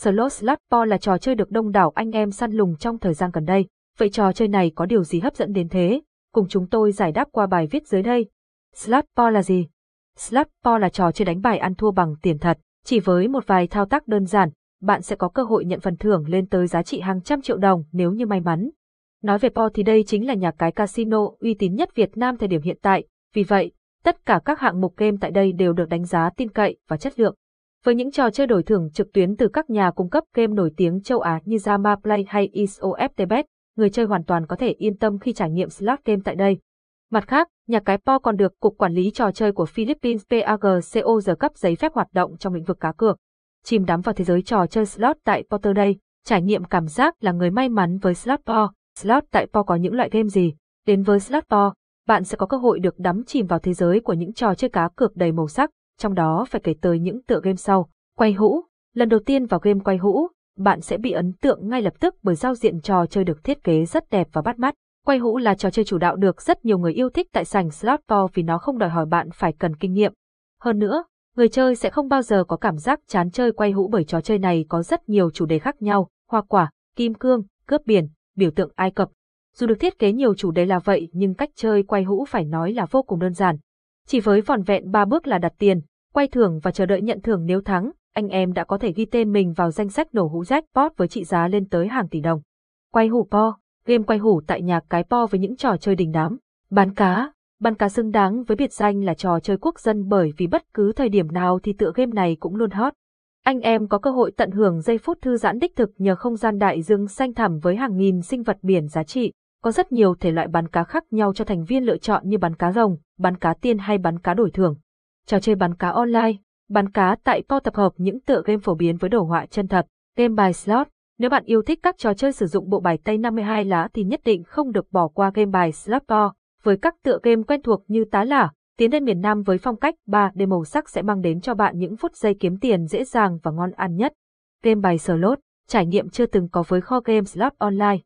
Slot Slot Po là trò chơi được đông đảo anh em săn lùng trong thời gian gần đây. Vậy trò chơi này có điều gì hấp dẫn đến thế? Cùng chúng tôi giải đáp qua bài viết dưới đây. Slot Po là gì? Slot Po là trò chơi đánh bài ăn thua bằng tiền thật. Chỉ với một vài thao tác đơn giản, bạn sẽ có cơ hội nhận phần thưởng lên tới giá trị hàng trăm triệu đồng nếu như may mắn. Nói về Po thì đây chính là nhà cái casino uy tín nhất Việt Nam thời điểm hiện tại, vì vậy, tất cả các hạng mục game tại đây đều được đánh giá tin cậy và chất lượng. Với những trò chơi đổi thưởng trực tuyến từ các nhà cung cấp game nổi tiếng châu Á như Zama Play hay ISOFTBet, người chơi hoàn toàn có thể yên tâm khi trải nghiệm slot game tại đây. Mặt khác, nhà cái Po còn được Cục Quản lý Trò chơi của Philippines PAGCO giờ cấp giấy phép hoạt động trong lĩnh vực cá cược. Chìm đắm vào thế giới trò chơi slot tại Potter đây, trải nghiệm cảm giác là người may mắn với slot Po. Slot tại Po có những loại game gì? Đến với slot Po, bạn sẽ có cơ hội được đắm chìm vào thế giới của những trò chơi cá cược đầy màu sắc, trong đó phải kể tới những tựa game sau. Quay hũ, lần đầu tiên vào game quay hũ, bạn sẽ bị ấn tượng ngay lập tức bởi giao diện trò chơi được thiết kế rất đẹp và bắt mắt. Quay hũ là trò chơi chủ đạo được rất nhiều người yêu thích tại sảnh slot to vì nó không đòi hỏi bạn phải cần kinh nghiệm. Hơn nữa, người chơi sẽ không bao giờ có cảm giác chán chơi quay hũ bởi trò chơi này có rất nhiều chủ đề khác nhau, hoa quả, kim cương, cướp biển, biểu tượng Ai Cập. Dù được thiết kế nhiều chủ đề là vậy nhưng cách chơi quay hũ phải nói là vô cùng đơn giản. Chỉ với vòn vẹn ba bước là đặt tiền, quay thưởng và chờ đợi nhận thưởng nếu thắng, anh em đã có thể ghi tên mình vào danh sách nổ hũ jackpot với trị giá lên tới hàng tỷ đồng. Quay hũ po, game quay hũ tại nhà cái po với những trò chơi đình đám. Bán cá, bán cá xứng đáng với biệt danh là trò chơi quốc dân bởi vì bất cứ thời điểm nào thì tựa game này cũng luôn hot. Anh em có cơ hội tận hưởng giây phút thư giãn đích thực nhờ không gian đại dương xanh thẳm với hàng nghìn sinh vật biển giá trị. Có rất nhiều thể loại bắn cá khác nhau cho thành viên lựa chọn như bắn cá rồng, bắn cá tiên hay bắn cá đổi thưởng. Trò chơi bắn cá online, bắn cá tại Po tập hợp những tựa game phổ biến với đồ họa chân thật, game bài slot. Nếu bạn yêu thích các trò chơi sử dụng bộ bài tay 52 lá thì nhất định không được bỏ qua game bài slot Po. Với các tựa game quen thuộc như tá lả, tiến lên miền Nam với phong cách 3D màu sắc sẽ mang đến cho bạn những phút giây kiếm tiền dễ dàng và ngon ăn nhất. Game bài slot, trải nghiệm chưa từng có với kho game slot online.